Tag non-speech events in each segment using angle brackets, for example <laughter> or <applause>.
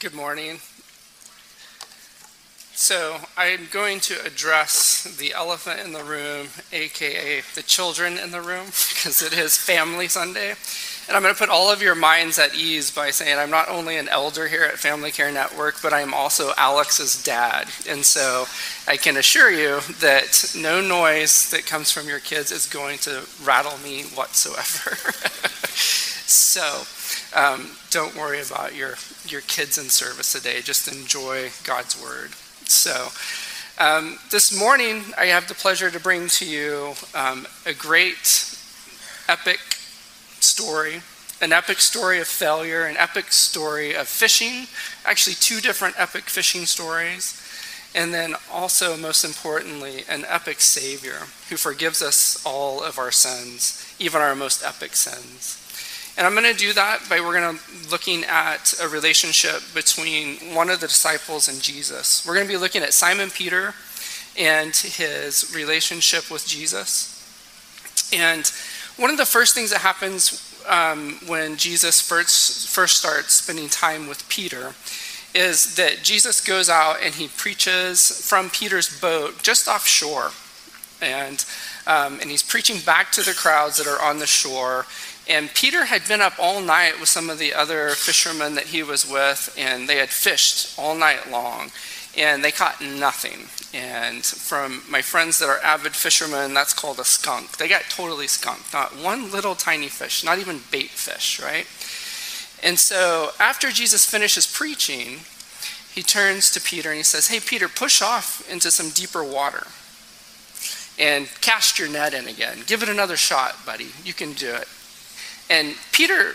Good morning. So, I'm going to address the elephant in the room, aka the children in the room, <laughs> because it is Family Sunday. And I'm going to put all of your minds at ease by saying I'm not only an elder here at Family Care Network, but I'm also Alex's dad. And so I can assure you that no noise that comes from your kids is going to rattle me whatsoever. <laughs> so, um, don't worry about your, your kids in service today. Just enjoy God's word. So, um, this morning, I have the pleasure to bring to you um, a great, epic story, an epic story of failure, an epic story of fishing, actually, two different epic fishing stories, and then also, most importantly, an epic Savior who forgives us all of our sins, even our most epic sins. And I'm going to do that by we're going to looking at a relationship between one of the disciples and Jesus. We're going to be looking at Simon Peter and his relationship with Jesus. And one of the first things that happens um, when Jesus first, first starts spending time with Peter is that Jesus goes out and he preaches from Peter's boat just offshore. And, um, and he's preaching back to the crowds that are on the shore. And Peter had been up all night with some of the other fishermen that he was with, and they had fished all night long, and they caught nothing. And from my friends that are avid fishermen, that's called a skunk. They got totally skunked. Not one little tiny fish, not even bait fish, right? And so after Jesus finishes preaching, he turns to Peter and he says, Hey, Peter, push off into some deeper water and cast your net in again. Give it another shot, buddy. You can do it. And Peter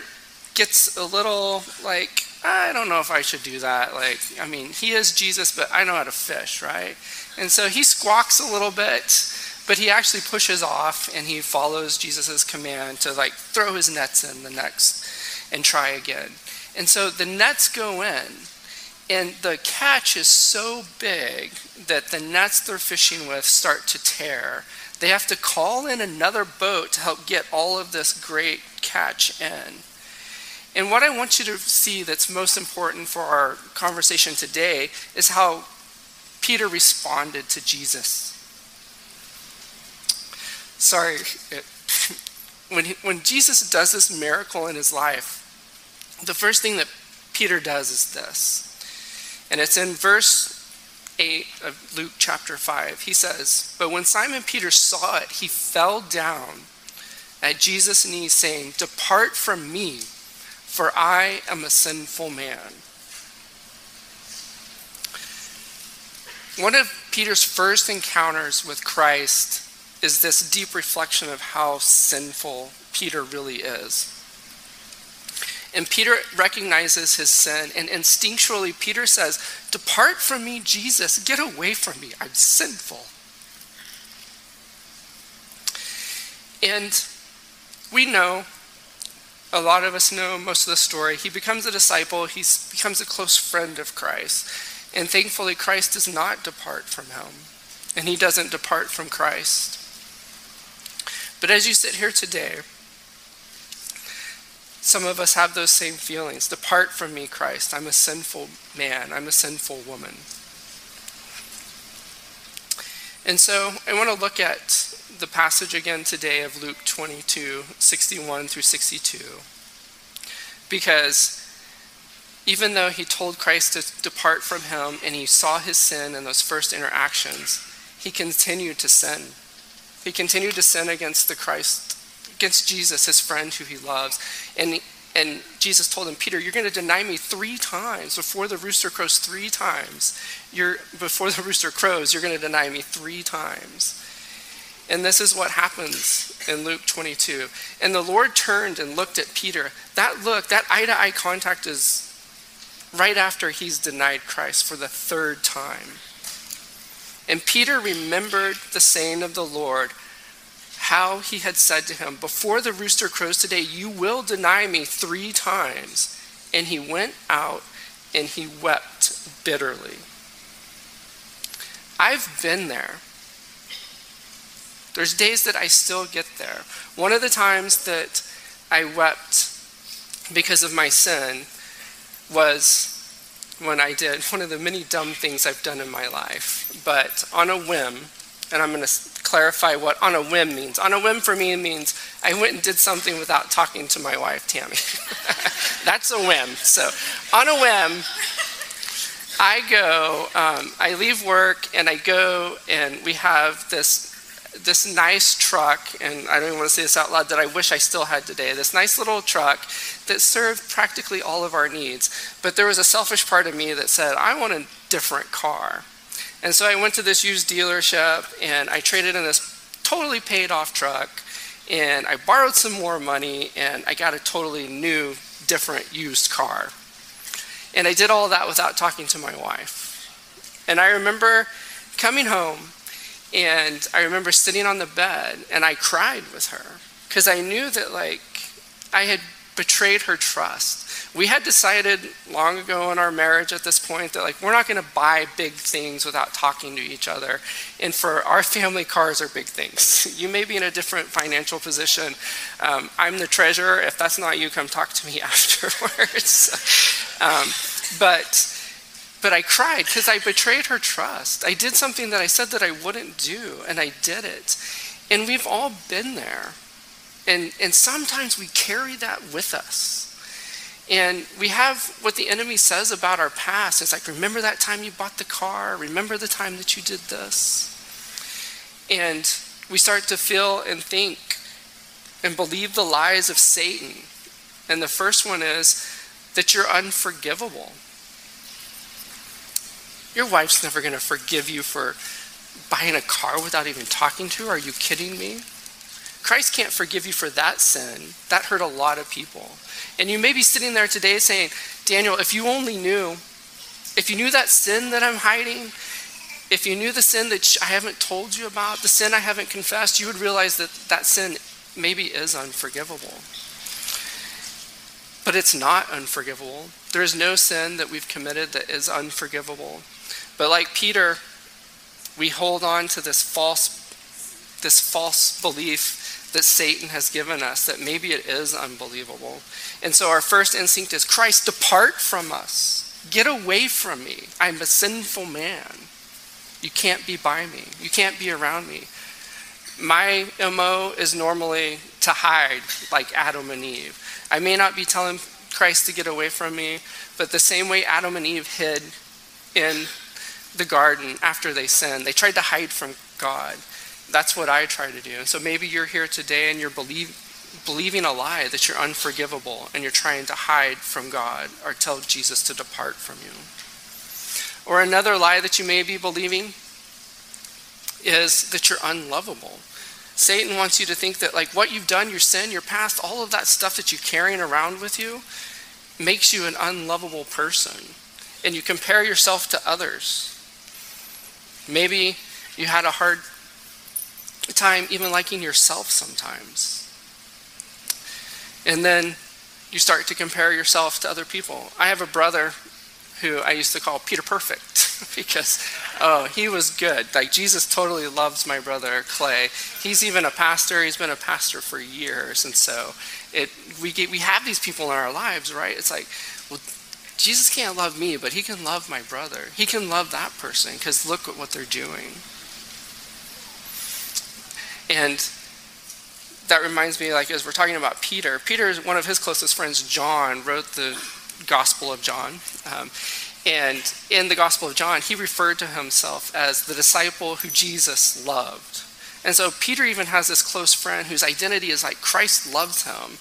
gets a little like, I don't know if I should do that. Like, I mean, he is Jesus, but I know how to fish, right? And so he squawks a little bit, but he actually pushes off and he follows Jesus' command to like throw his nets in the next and try again. And so the nets go in, and the catch is so big that the nets they're fishing with start to tear. They have to call in another boat to help get all of this great catch in. And what I want you to see that's most important for our conversation today is how Peter responded to Jesus. Sorry, it, <laughs> when, he, when Jesus does this miracle in his life, the first thing that Peter does is this. And it's in verse 8 of Luke chapter 5. He says, But when Simon Peter saw it, he fell down at Jesus' knees, saying, Depart from me, for I am a sinful man. One of Peter's first encounters with Christ is this deep reflection of how sinful Peter really is. And Peter recognizes his sin, and instinctually, Peter says, Depart from me, Jesus. Get away from me. I'm sinful. And we know, a lot of us know most of the story. He becomes a disciple, he becomes a close friend of Christ. And thankfully, Christ does not depart from him, and he doesn't depart from Christ. But as you sit here today, some of us have those same feelings. Depart from me, Christ. I'm a sinful man. I'm a sinful woman. And so I want to look at the passage again today of Luke 22, 61 through 62. Because even though he told Christ to depart from him and he saw his sin in those first interactions, he continued to sin. He continued to sin against the Christ against Jesus, his friend who he loves. And, and Jesus told him, Peter, you're going to deny me three times before the rooster crows three times. You're, before the rooster crows, you're going to deny me three times. And this is what happens in Luke 22. And the Lord turned and looked at Peter. That look, that eye to eye contact is right after he's denied Christ for the third time. And Peter remembered the saying of the Lord how he had said to him, Before the rooster crows today, you will deny me three times. And he went out and he wept bitterly. I've been there. There's days that I still get there. One of the times that I wept because of my sin was when I did one of the many dumb things I've done in my life, but on a whim, and I'm going to clarify what on a whim means. On a whim for me means I went and did something without talking to my wife, Tammy. <laughs> That's a whim. So, on a whim, I go, um, I leave work and I go, and we have this this nice truck, and I don't even want to say this out loud, that I wish I still had today. This nice little truck that served practically all of our needs. But there was a selfish part of me that said, I want a different car. And so I went to this used dealership and I traded in this totally paid off truck and I borrowed some more money and I got a totally new, different used car. And I did all that without talking to my wife. And I remember coming home and I remember sitting on the bed and I cried with her because I knew that like I had betrayed her trust. We had decided long ago in our marriage at this point that like we're not going to buy big things without talking to each other. And for our family, cars are big things. <laughs> You may be in a different financial position. Um, I'm the treasurer. If that's not you, come talk to me <laughs> afterwards. um, but but I cried because I betrayed her trust. I did something that I said that I wouldn't do, and I did it. And we've all been there. And, and sometimes we carry that with us. And we have what the enemy says about our past. It's like, remember that time you bought the car? Remember the time that you did this? And we start to feel and think and believe the lies of Satan. And the first one is that you're unforgivable. Your wife's never going to forgive you for buying a car without even talking to her. Are you kidding me? Christ can't forgive you for that sin. That hurt a lot of people. And you may be sitting there today saying, Daniel, if you only knew, if you knew that sin that I'm hiding, if you knew the sin that I haven't told you about, the sin I haven't confessed, you would realize that that sin maybe is unforgivable. But it's not unforgivable. There is no sin that we've committed that is unforgivable. But like Peter, we hold on to this false this false belief that Satan has given us that maybe it is unbelievable. And so our first instinct is Christ, depart from us. Get away from me. I'm a sinful man. You can't be by me. You can't be around me. My MO is normally to hide like Adam and Eve. I may not be telling Christ to get away from me, but the same way Adam and Eve hid in the garden after they sinned, they tried to hide from God. That's what I try to do. And so maybe you're here today and you're believe, believing a lie that you're unforgivable and you're trying to hide from God or tell Jesus to depart from you. Or another lie that you may be believing is that you're unlovable. Satan wants you to think that like what you've done, your sin, your past, all of that stuff that you're carrying around with you makes you an unlovable person. And you compare yourself to others. Maybe you had a hard time even liking yourself sometimes. And then you start to compare yourself to other people. I have a brother who I used to call Peter Perfect <laughs> because, oh, he was good. Like, Jesus totally loves my brother Clay. He's even a pastor, he's been a pastor for years. And so it, we, get, we have these people in our lives, right? It's like, well, Jesus can't love me, but he can love my brother. He can love that person because look at what they're doing. And that reminds me, like, as we're talking about Peter, Peter one of his closest friends, John, wrote the Gospel of John. Um, and in the Gospel of John, he referred to himself as the disciple who Jesus loved. And so Peter even has this close friend whose identity is like Christ loves him.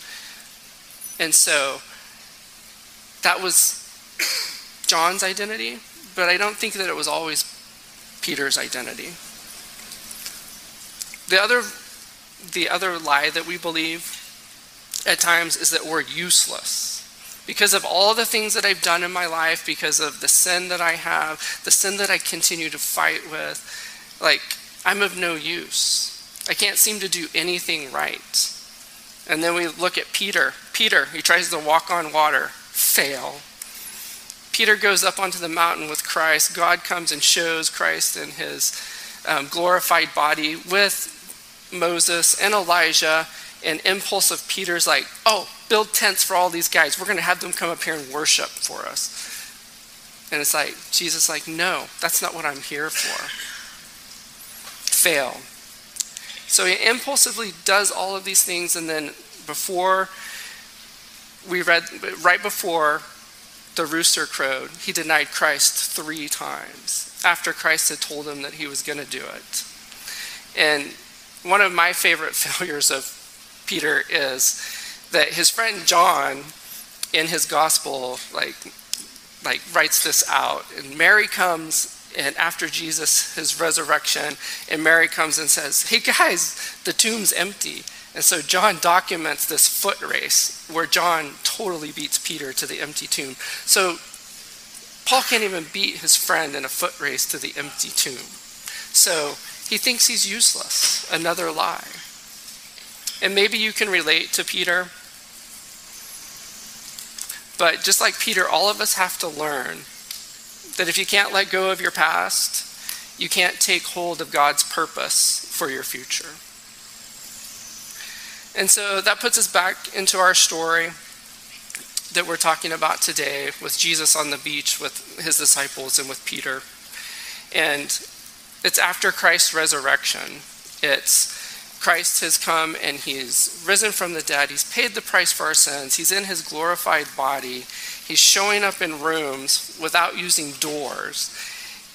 And so that was John's identity, but I don't think that it was always Peter's identity. The other, the other lie that we believe at times is that we're useless. Because of all the things that I've done in my life, because of the sin that I have, the sin that I continue to fight with, like, I'm of no use. I can't seem to do anything right. And then we look at Peter. Peter, he tries to walk on water, fail. Peter goes up onto the mountain with Christ. God comes and shows Christ in his um, glorified body with Moses and Elijah, and impulse of Peter's like, oh, build tents for all these guys. We're going to have them come up here and worship for us. And it's like, Jesus, like, no, that's not what I'm here for. Fail. So he impulsively does all of these things, and then before we read, right before the rooster crowed, he denied Christ three times after Christ had told him that he was going to do it. And one of my favorite <laughs> failures of Peter is that his friend John in his gospel like like writes this out and Mary comes and after Jesus his resurrection and Mary comes and says, "Hey guys, the tomb's empty." And so John documents this foot race where John totally beats Peter to the empty tomb. So Paul can't even beat his friend in a foot race to the empty tomb. So he thinks he's useless. Another lie. And maybe you can relate to Peter. But just like Peter, all of us have to learn that if you can't let go of your past, you can't take hold of God's purpose for your future. And so that puts us back into our story that we're talking about today with Jesus on the beach with his disciples and with Peter. And it's after Christ's resurrection. It's Christ has come and he's risen from the dead. He's paid the price for our sins. He's in his glorified body. He's showing up in rooms without using doors.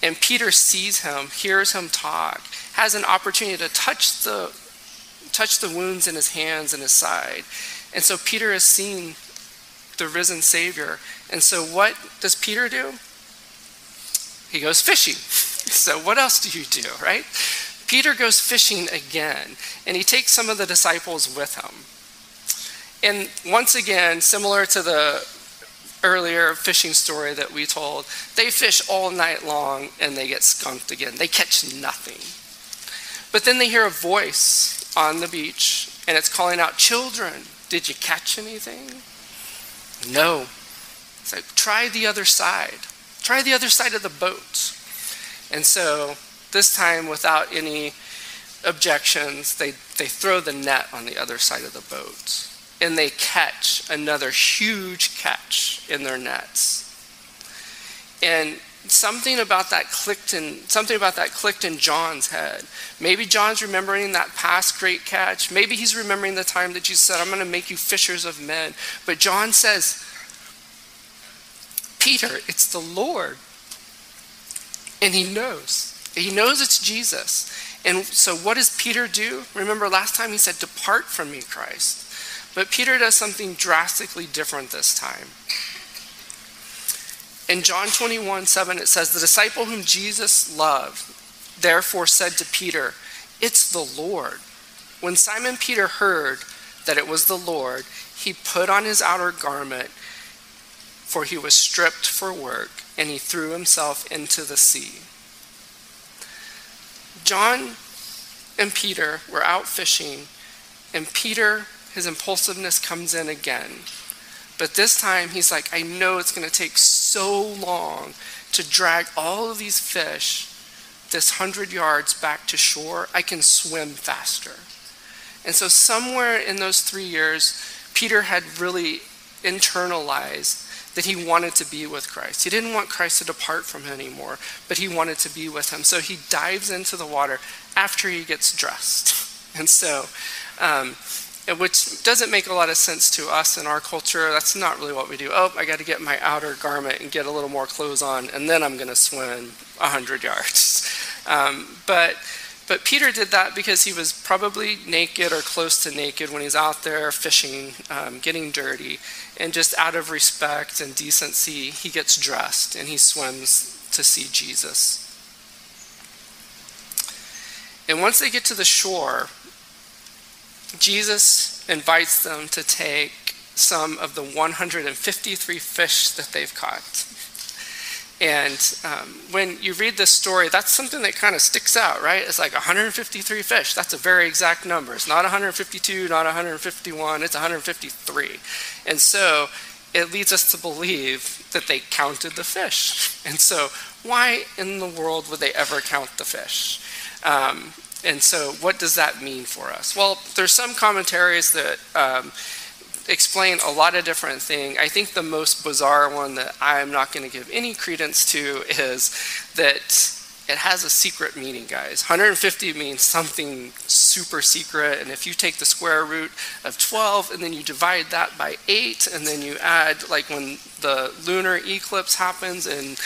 And Peter sees him, hears him talk, has an opportunity to touch the touch the wounds in his hands and his side. And so Peter has seen the risen Savior. And so what does Peter do? He goes fishing. <laughs> <laughs> so what else do you do, right? Peter goes fishing again, and he takes some of the disciples with him. And once again, similar to the earlier fishing story that we told, they fish all night long and they get skunked again. They catch nothing. But then they hear a voice on the beach and it's calling out, Children, did you catch anything? No. It's like, try the other side. Try the other side of the boat. And so this time, without any objections, they, they throw the net on the other side of the boat. And they catch another huge catch in their nets. And something about that clicked in something about that clicked in John's head. Maybe John's remembering that past great catch. Maybe he's remembering the time that Jesus said, "I'm going to make you fishers of men." But John says, "Peter, it's the Lord." And he knows. He knows it's Jesus. And so what does Peter do? Remember last time he said, "Depart from me, Christ." But Peter does something drastically different this time. In John 21 7, it says, The disciple whom Jesus loved therefore said to Peter, It's the Lord. When Simon Peter heard that it was the Lord, he put on his outer garment, for he was stripped for work, and he threw himself into the sea. John and Peter were out fishing, and Peter, his impulsiveness comes in again. But this time, he's like, I know it's going to take so long to drag all of these fish this hundred yards back to shore. I can swim faster. And so, somewhere in those three years, Peter had really internalized that he wanted to be with Christ. He didn't want Christ to depart from him anymore, but he wanted to be with him. So he dives into the water after he gets dressed. <laughs> And so, um, which doesn't make a lot of sense to us in our culture. That's not really what we do. Oh, I got to get my outer garment and get a little more clothes on, and then I'm going to swim 100 yards. <laughs> Um, but but Peter did that because he was probably naked or close to naked when he's out there fishing, um, getting dirty, and just out of respect and decency, he gets dressed and he swims to see Jesus. And once they get to the shore, Jesus invites them to take some of the 153 fish that they've caught. And um, when you read this story, that's something that kind of sticks out, right? It's like 153 fish. That's a very exact number. It's not 152, not 151, it's 153. And so it leads us to believe that they counted the fish. And so, why in the world would they ever count the fish? Um, and so, what does that mean for us? Well, there's some commentaries that um, explain a lot of different things. I think the most bizarre one that I'm not going to give any credence to is that it has a secret meaning, guys. 150 means something super secret, and if you take the square root of 12 and then you divide that by 8, and then you add, like when the lunar eclipse happens and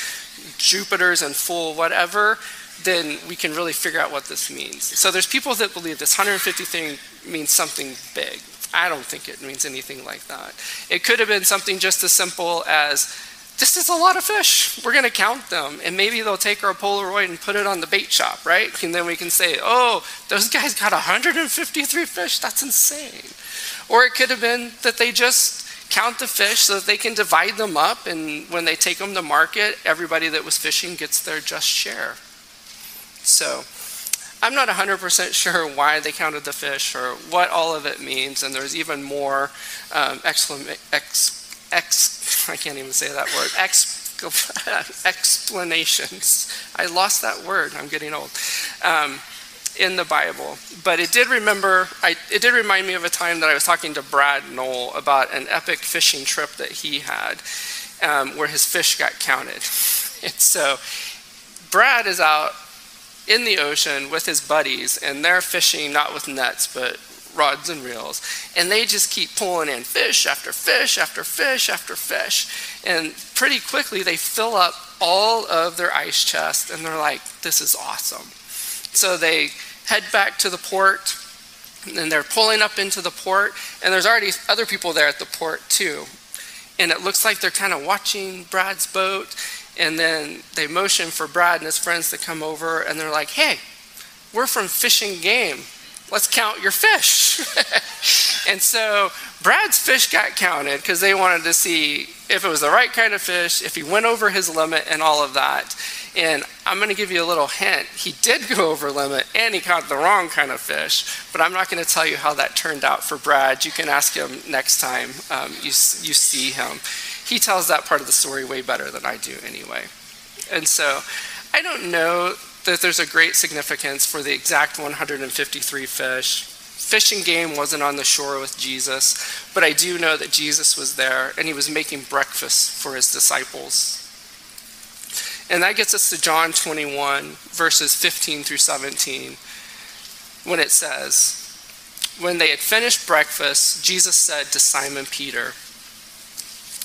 Jupiter's in full whatever, then we can really figure out what this means. So there's people that believe this 150 thing means something big. I don't think it means anything like that. It could have been something just as simple as this is a lot of fish. We're going to count them. And maybe they'll take our Polaroid and put it on the bait shop, right? And then we can say, oh, those guys got 153 fish. That's insane. Or it could have been that they just count the fish so that they can divide them up. And when they take them to market, everybody that was fishing gets their just share. So I'm not 100% sure why they counted the fish or what all of it means. And there's even more um, exclam- ex- ex, <laughs> I can't even say that word, ex, <laughs> explanations. I lost that word, I'm getting old, um, in the Bible. But it did remember, I, it did remind me of a time that I was talking to Brad Knoll about an epic fishing trip that he had um, where his fish got counted. <laughs> And so Brad is out in the ocean with his buddies, and they're fishing not with nets, but rods and reels, and they just keep pulling in fish after fish after fish after fish. And pretty quickly, they fill up all of their ice chest, and they're like, this is awesome. So they head back to the port, and they're pulling up into the port, and there's already other people there at the port too. And it looks like they're kind of watching Brad's boat, and then they motion for Brad and his friends to come over, and they're like, hey, we're from Fish and Game let's count your fish. <laughs> and so Brad's fish got counted because they wanted to see if it was the right kind of fish, if he went over his limit, and all of that. And I'm going to give you a little hint. He did go over limit and he caught the wrong kind of fish, but I'm not going to tell you how that turned out for Brad. You can ask him next time um, you, you see him. He tells that part of the story way better than I do, anyway. And so I don't know that there's a great significance for the exact 153 fish. Fishing game wasn't on the shore with Jesus, but I do know that Jesus was there and he was making breakfast for his disciples. And that gets us to John 21, verses 15 through 17, when it says, When they had finished breakfast, Jesus said to Simon Peter,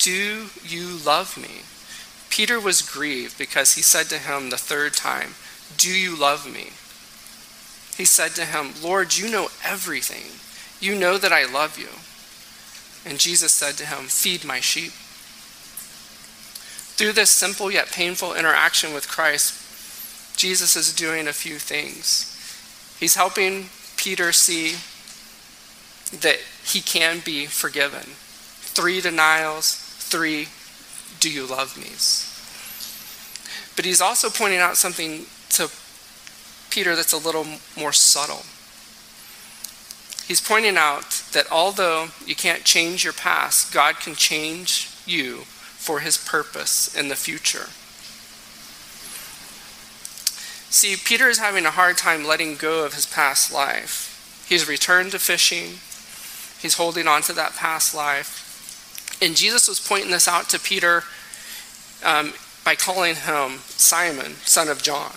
do you love me? Peter was grieved because he said to him the third time, do you love me? He said to him, Lord, you know everything. You know that I love you. And Jesus said to him, Feed my sheep. Through this simple yet painful interaction with Christ, Jesus is doing a few things. He's helping Peter see that he can be forgiven. Three denials, three, do you love me's. But he's also pointing out something to Peter that's a little more subtle. He's pointing out that although you can't change your past, God can change you for his purpose in the future. See, Peter is having a hard time letting go of his past life. He's returned to fishing, he's holding on to that past life. And Jesus was pointing this out to Peter um, by calling him Simon, son of John.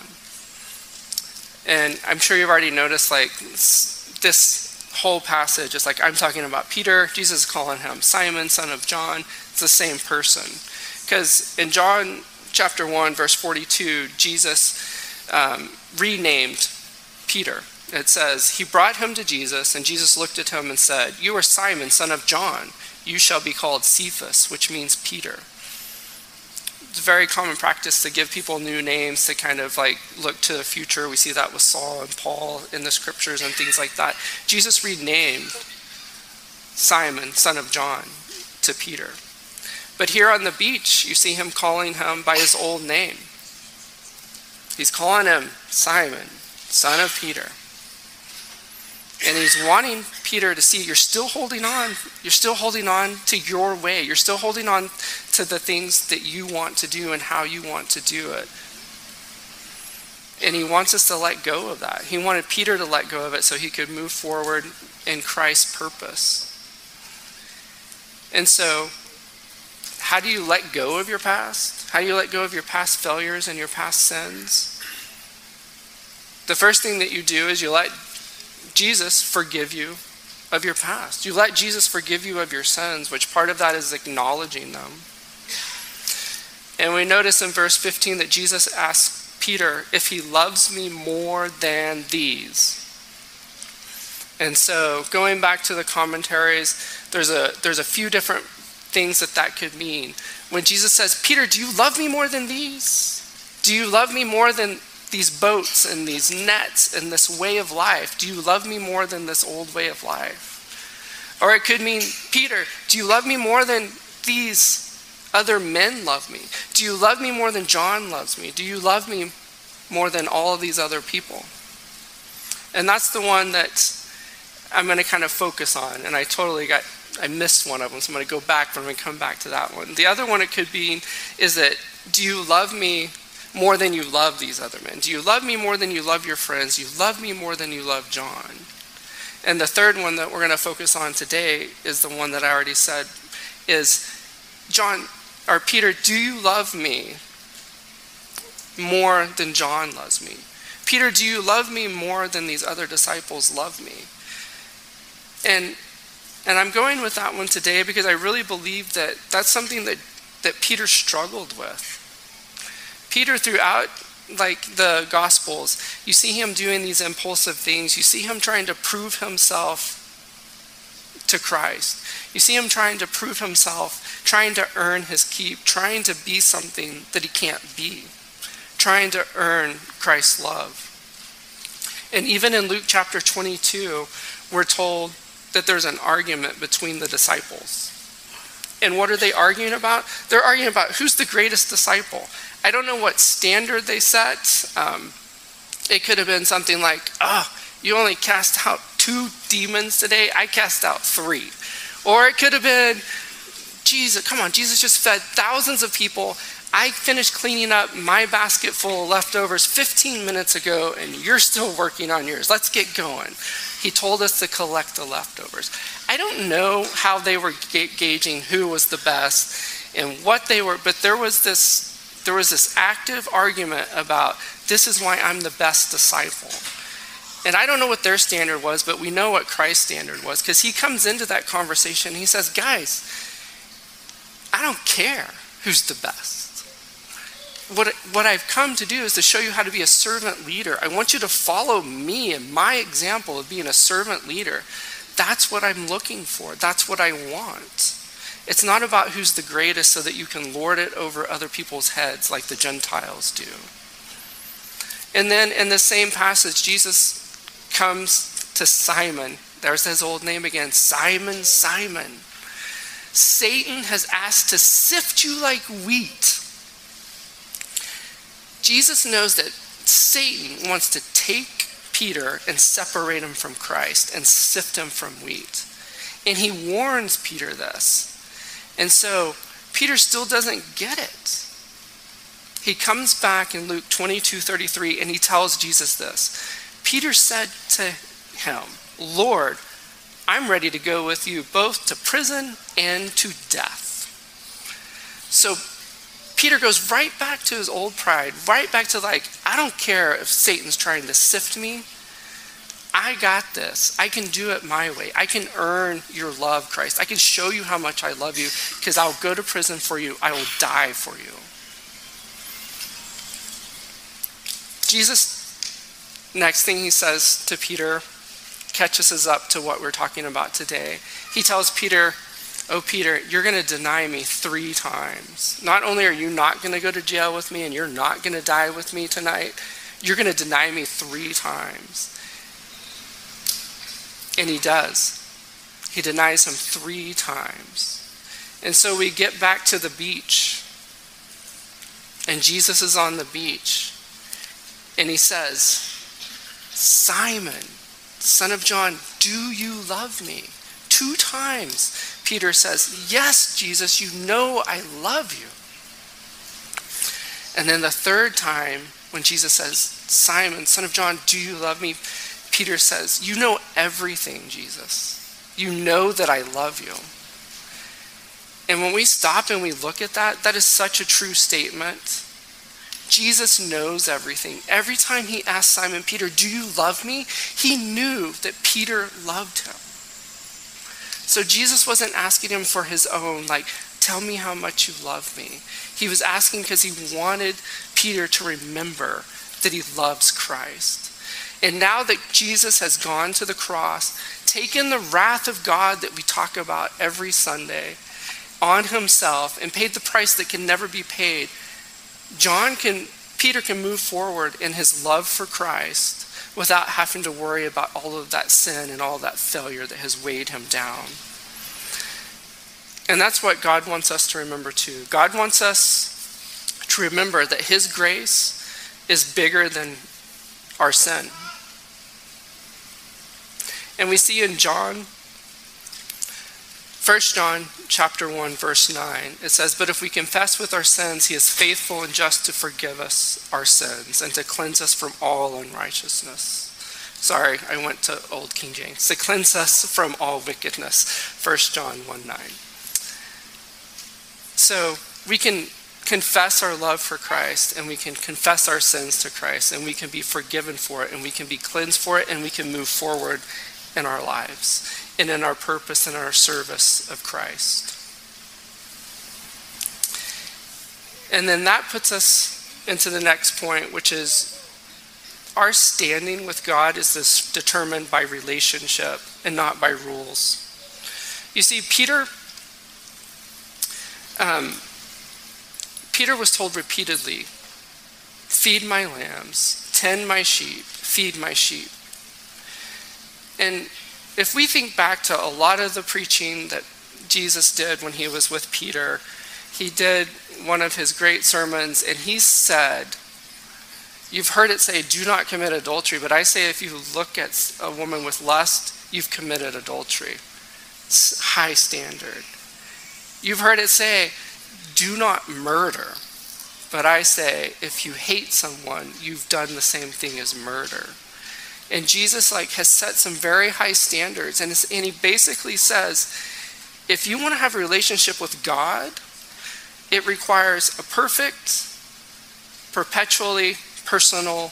And I'm sure you've already noticed, like, this whole passage is like, I'm talking about Peter, Jesus calling him Simon, son of John. It's the same person. Because in John chapter 1, verse 42, Jesus um, renamed Peter. It says, He brought him to Jesus, and Jesus looked at him and said, You are Simon, son of John. You shall be called Cephas, which means Peter it's a very common practice to give people new names to kind of like look to the future. We see that with Saul and Paul in the scriptures and things like that. Jesus renamed Simon, son of John, to Peter. But here on the beach, you see him calling him by his old name. He's calling him Simon, son of Peter. And he's wanting Peter to see you're still holding on. You're still holding on to your way. You're still holding on to the things that you want to do and how you want to do it. And he wants us to let go of that. He wanted Peter to let go of it so he could move forward in Christ's purpose. And so, how do you let go of your past? How do you let go of your past failures and your past sins? The first thing that you do is you let Jesus forgive you of your past. You let Jesus forgive you of your sins, which part of that is acknowledging them. And we notice in verse 15 that Jesus asks Peter if he loves me more than these. And so, going back to the commentaries, there's a there's a few different things that that could mean. When Jesus says, "Peter, do you love me more than these? Do you love me more than these boats and these nets and this way of life? Do you love me more than this old way of life? Or it could mean, Peter, do you love me more than these other men love me? Do you love me more than John loves me? Do you love me more than all of these other people? And that's the one that I'm going to kind of focus on. And I totally got, I missed one of them, so I'm going to go back, but I'm going to come back to that one. The other one it could be is that, do you love me more than you love these other men? Do you love me more than you love your friends? You love me more than you love John? And the third one that we're going to focus on today is the one that I already said is John or Peter, do you love me more than John loves me? Peter, do you love me more than these other disciples love me? And and I'm going with that one today because I really believe that that's something that that Peter struggled with. Peter, throughout like the Gospels, you see him doing these impulsive things. You see him trying to prove himself to Christ. You see him trying to prove himself, trying to earn his keep, trying to be something that he can't be, trying to earn Christ's love. And even in Luke chapter 22, we're told that there's an argument between the disciples. And what are they arguing about? They're arguing about who's the greatest disciple. I don't know what standard they set. Um, it could have been something like, oh, you only cast out two demons today, I cast out three. Or it could have been, Jesus, come on, Jesus just fed thousands of people. I finished cleaning up my basket full of leftovers 15 minutes ago, and you're still working on yours. Let's get going. He told us to collect the leftovers. I don't know how they were ga- gauging who was the best and what they were, but there was this there was this active argument about this is why I'm the best disciple. And I don't know what their standard was, but we know what Christ's standard was because he comes into that conversation. and he says, Guys, I don't care who's the best. What, what I've come to do is to show you how to be a servant leader. I want you to follow me and my example of being a servant leader. That's what I'm looking for. That's what I want. It's not about who's the greatest so that you can lord it over other people's heads like the Gentiles do. And then in the same passage, Jesus comes to Simon. There's his old name again Simon, Simon. Satan has asked to sift you like wheat. Jesus knows that Satan wants to take Peter and separate him from Christ and sift him from wheat. And he warns Peter this. And so Peter still doesn't get it. He comes back in Luke 22 33 and he tells Jesus this. Peter said to him, Lord, I'm ready to go with you both to prison and to death. So Peter goes right back to his old pride, right back to like, I don't care if Satan's trying to sift me. I got this. I can do it my way. I can earn your love, Christ. I can show you how much I love you because I'll go to prison for you. I will die for you. Jesus, next thing he says to Peter, catches us up to what we're talking about today. He tells Peter, Oh, Peter, you're going to deny me three times. Not only are you not going to go to jail with me and you're not going to die with me tonight, you're going to deny me three times. And he does. He denies him three times. And so we get back to the beach. And Jesus is on the beach. And he says, Simon, son of John, do you love me? Two times, Peter says, Yes, Jesus, you know I love you. And then the third time, when Jesus says, Simon, son of John, do you love me? Peter says, You know everything, Jesus. You know that I love you. And when we stop and we look at that, that is such a true statement. Jesus knows everything. Every time he asked Simon Peter, Do you love me? He knew that Peter loved him. So Jesus wasn't asking him for his own, like, tell me how much you love me. He was asking because he wanted Peter to remember that he loves Christ. And now that Jesus has gone to the cross, taken the wrath of God that we talk about every Sunday on himself and paid the price that can never be paid, John can Peter can move forward in his love for Christ without having to worry about all of that sin and all that failure that has weighed him down. And that's what God wants us to remember too. God wants us to remember that his grace is bigger than our sin. And we see in John 1 John chapter 1 verse 9 it says but if we confess with our sins he is faithful and just to forgive us our sins and to cleanse us from all unrighteousness. Sorry, I went to old King James. To cleanse us from all wickedness. 1 John 1 9. So we can confess our love for Christ and we can confess our sins to Christ and we can be forgiven for it and we can be cleansed for it and we can move forward in our lives and in our purpose and our service of Christ. And then that puts us into the next point, which is our standing with God is this determined by relationship and not by rules. You see, Peter, um, Peter was told repeatedly, "Feed my lambs, tend my sheep, feed my sheep." And if we think back to a lot of the preaching that Jesus did when he was with Peter, he did one of his great sermons, and he said, You've heard it say, do not commit adultery, but I say if you look at a woman with lust, you've committed adultery. It's high standard. You've heard it say, do not murder, but I say if you hate someone, you've done the same thing as murder. And Jesus like has set some very high standards and, and he basically says if you want to have a relationship with God, it requires a perfect, perpetually personal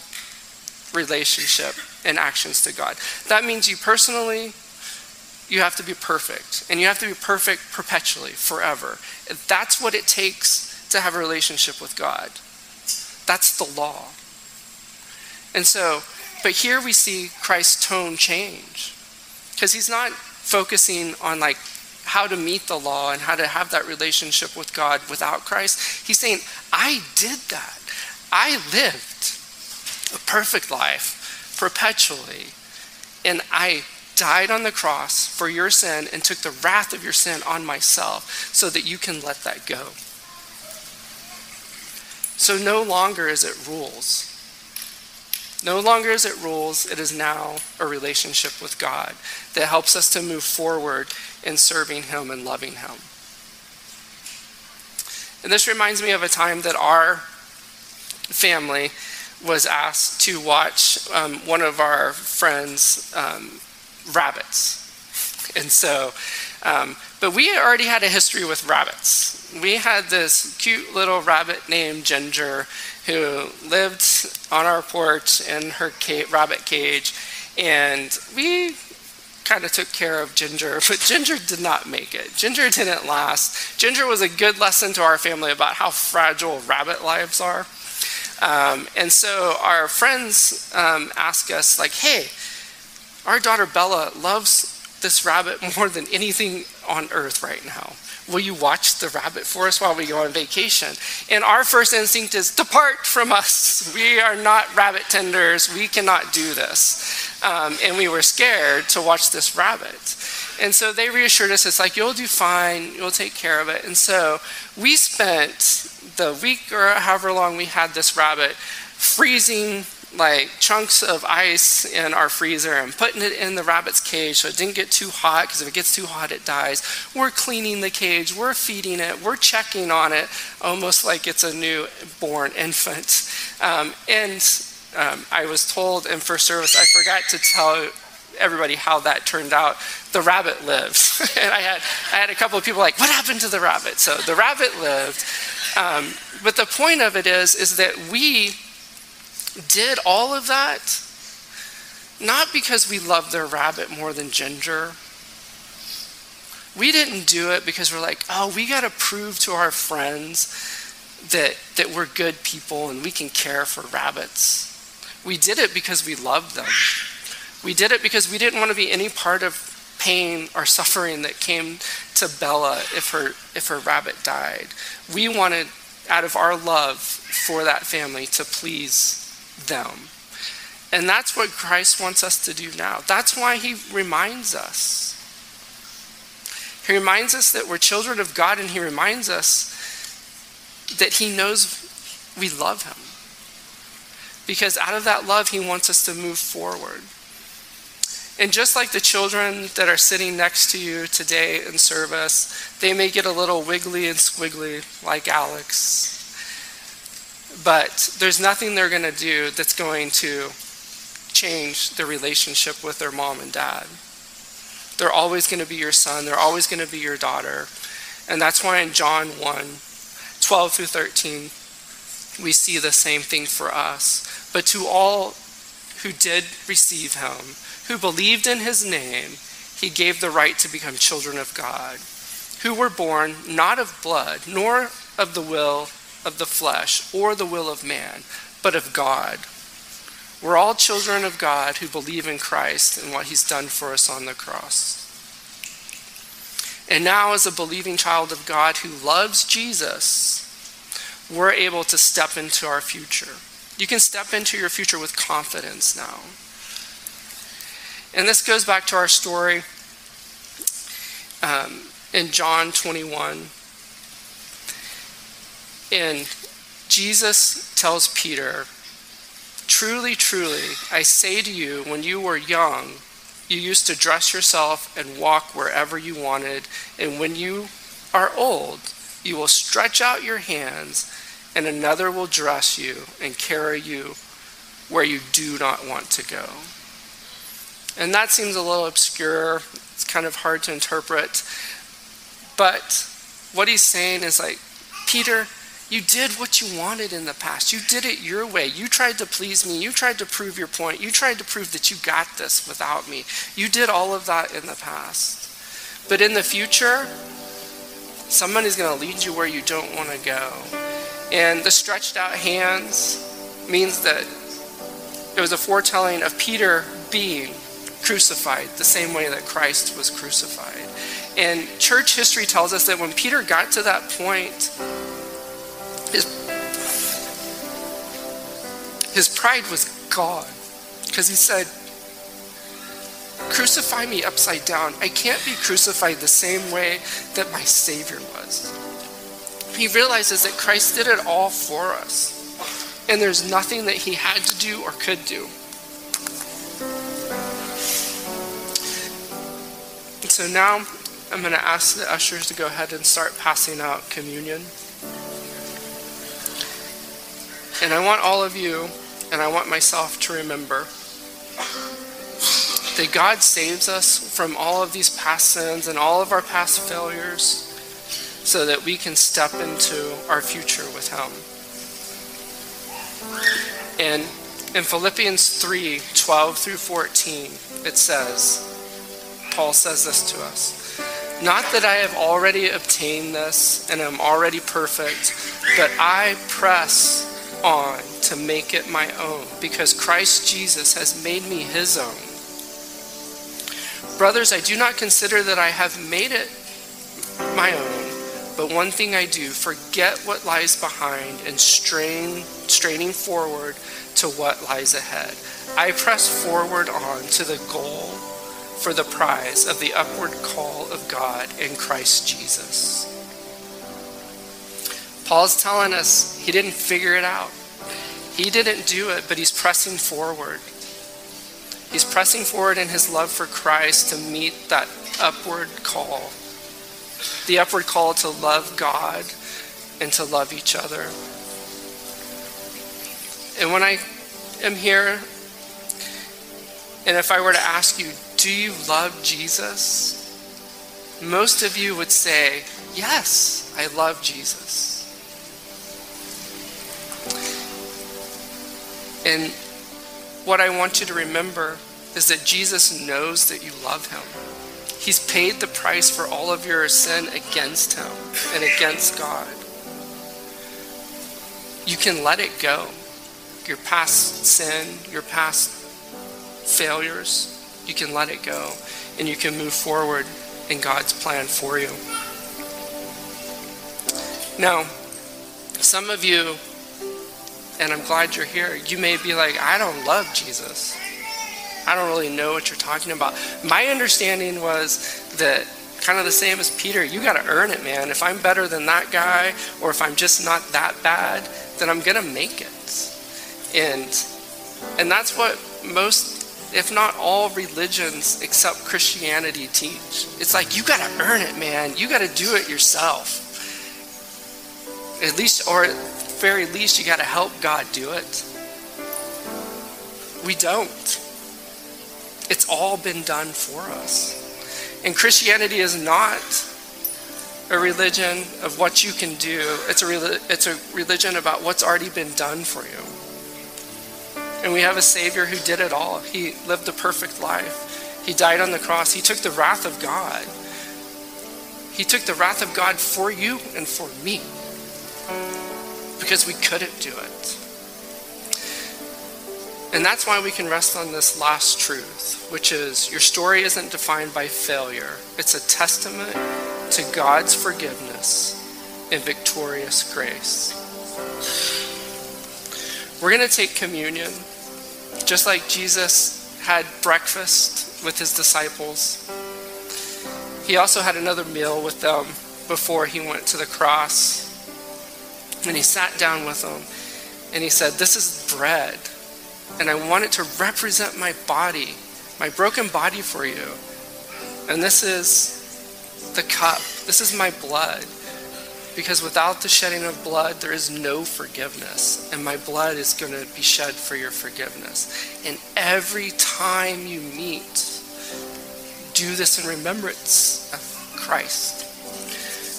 relationship and actions to God. That means you personally, you have to be perfect. And you have to be perfect perpetually, forever. That's what it takes to have a relationship with God. That's the law. And so but here we see Christ's tone change because he's not focusing on like how to meet the law and how to have that relationship with God without Christ. He's saying, I did that. I lived a perfect life perpetually. And I died on the cross for your sin and took the wrath of your sin on myself so that you can let that go. So no longer is it rules. No longer is it rules, it is now a relationship with God that helps us to move forward in serving Him and loving Him. And this reminds me of a time that our family was asked to watch um, one of our friends' um, rabbits. And so, um, but we already had a history with rabbits. We had this cute little rabbit named Ginger who lived on our porch in her rabbit cage, and we kind of took care of Ginger, <laughs> but Ginger did not make it. Ginger didn't last. Ginger was a good lesson to our family about how fragile rabbit lives are. Um, and so our friends um, ask us, like, hey, our daughter Bella loves this rabbit <laughs> more than anything on earth right now? Will you watch the rabbit for us while we go on vacation? And our first instinct is depart from us. We are not rabbit tenders. We cannot do this. Um, and we were scared to watch this rabbit. And so they reassured us it's like, you'll do fine, you'll take care of it. And so we spent the week or however long we had this rabbit freezing like chunks of ice in our freezer and putting it in the rabbit's cage so it didn't get too hot because if it gets too hot it dies. We're cleaning the cage, we're feeding it, we're checking on it almost like it's a newborn <laughs> infant. Um, and um, I was told in first service, I forgot to tell everybody how that turned out. The rabbit lived. <laughs> and I had, I had a couple of people like, what happened to the rabbit? So the rabbit lived. Um, but the point of it is, is that we did all of that not because we love their rabbit more than Ginger. We didn't do it because we're like, oh, we got to prove to our friends that, that we're good people and we can care for rabbits. We did it because we loved them. We did it because we didn't want to be any part of pain or suffering that came to Bella if her if her rabbit died. We wanted out of our love for that family to please them. And that's what Christ wants us to do now. That's why he reminds us. He reminds us that we're children of God, and he reminds us that he knows we love him. Because out of that love, he wants us to move forward. And just like the children that are sitting next to you today in service, they may get a little wiggly and squiggly like Alex. But there's nothing they're going to do that's going to change their relationship with their mom and dad. They're always going to be your son, they're always going to be your daughter. And that's why in John 1 12 through 13, we see the same thing for us. But to all who did receive him, who believed in his name, he gave the right to become children of God, who were born not of blood, nor of the will of the flesh or the will of man, but of God. We're all children of God who believe in Christ and what he's done for us on the cross. And now, as a believing child of God who loves Jesus, we're able to step into our future. You can step into your future with confidence now. And this goes back to our story um, in John 21. And Jesus tells Peter, Truly, truly, I say to you, when you were young, you used to dress yourself and walk wherever you wanted, and when you are old, you will stretch out your hands, and another will dress you and carry you where you do not want to go. And that seems a little obscure. It's kind of hard to interpret. But what he's saying is like, Peter, you did what you wanted in the past. You did it your way. You tried to please me. You tried to prove your point. You tried to prove that you got this without me. You did all of that in the past. But in the future, somebody's going to lead you where you don't want to go. And the stretched out hands means that it was a foretelling of Peter being crucified the same way that Christ was crucified. And church history tells us that when Peter got to that point, his, his pride was gone because he said, Crucify me upside down. I can't be crucified the same way that my Savior was. He realizes that Christ did it all for us, and there's nothing that he had to do or could do. And so now I'm going to ask the ushers to go ahead and start passing out communion. And I want all of you, and I want myself to remember that God saves us from all of these past sins and all of our past failures so that we can step into our future with Him. And in Philippians 3 12 through 14, it says, Paul says this to us Not that I have already obtained this and am already perfect, but I press on to make it my own because Christ Jesus has made me his own. Brothers, I do not consider that I have made it my own, but one thing I do, forget what lies behind and strain, straining forward to what lies ahead. I press forward on to the goal for the prize of the upward call of God in Christ Jesus. Paul's telling us he didn't figure it out. He didn't do it, but he's pressing forward. He's pressing forward in his love for Christ to meet that upward call. The upward call to love God and to love each other. And when I am here, and if I were to ask you, do you love Jesus? Most of you would say, yes, I love Jesus. And what I want you to remember is that Jesus knows that you love him. He's paid the price for all of your sin against him and against God. You can let it go. Your past sin, your past failures, you can let it go and you can move forward in God's plan for you. Now, some of you and I'm glad you're here. You may be like, I don't love Jesus. I don't really know what you're talking about. My understanding was that kind of the same as Peter, you got to earn it, man. If I'm better than that guy, or if I'm just not that bad, then I'm to make it. And and that's what most if not all religions except Christianity teach. It's like you got to earn it, man. You got to do it yourself. At least or very least, you got to help God do it. We don't. It's all been done for us. And Christianity is not a religion of what you can do. It's a, it's a religion about what's already been done for you. And we have a Savior who did it all. He lived a perfect life. He died on the cross. He took the wrath of God. He took the wrath of God for you and for me because we couldn't do it. And that's why we can rest on this last truth, which is your story isn't defined by failure. It's a testament to God's forgiveness and victorious grace. We're going to take communion just like Jesus had breakfast with his disciples. He also had another meal with them before he went to the cross. And he sat down with them and he said, This is bread. And I want it to represent my body, my broken body for you. And this is the cup. This is my blood. Because without the shedding of blood, there is no forgiveness. And my blood is going to be shed for your forgiveness. And every time you meet, do this in remembrance of Christ.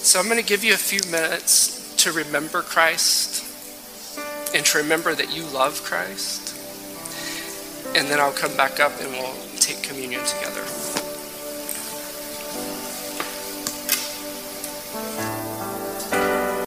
So I'm going to give you a few minutes to remember Christ and to remember that you love Christ. And then I'll come back up and we'll take communion together.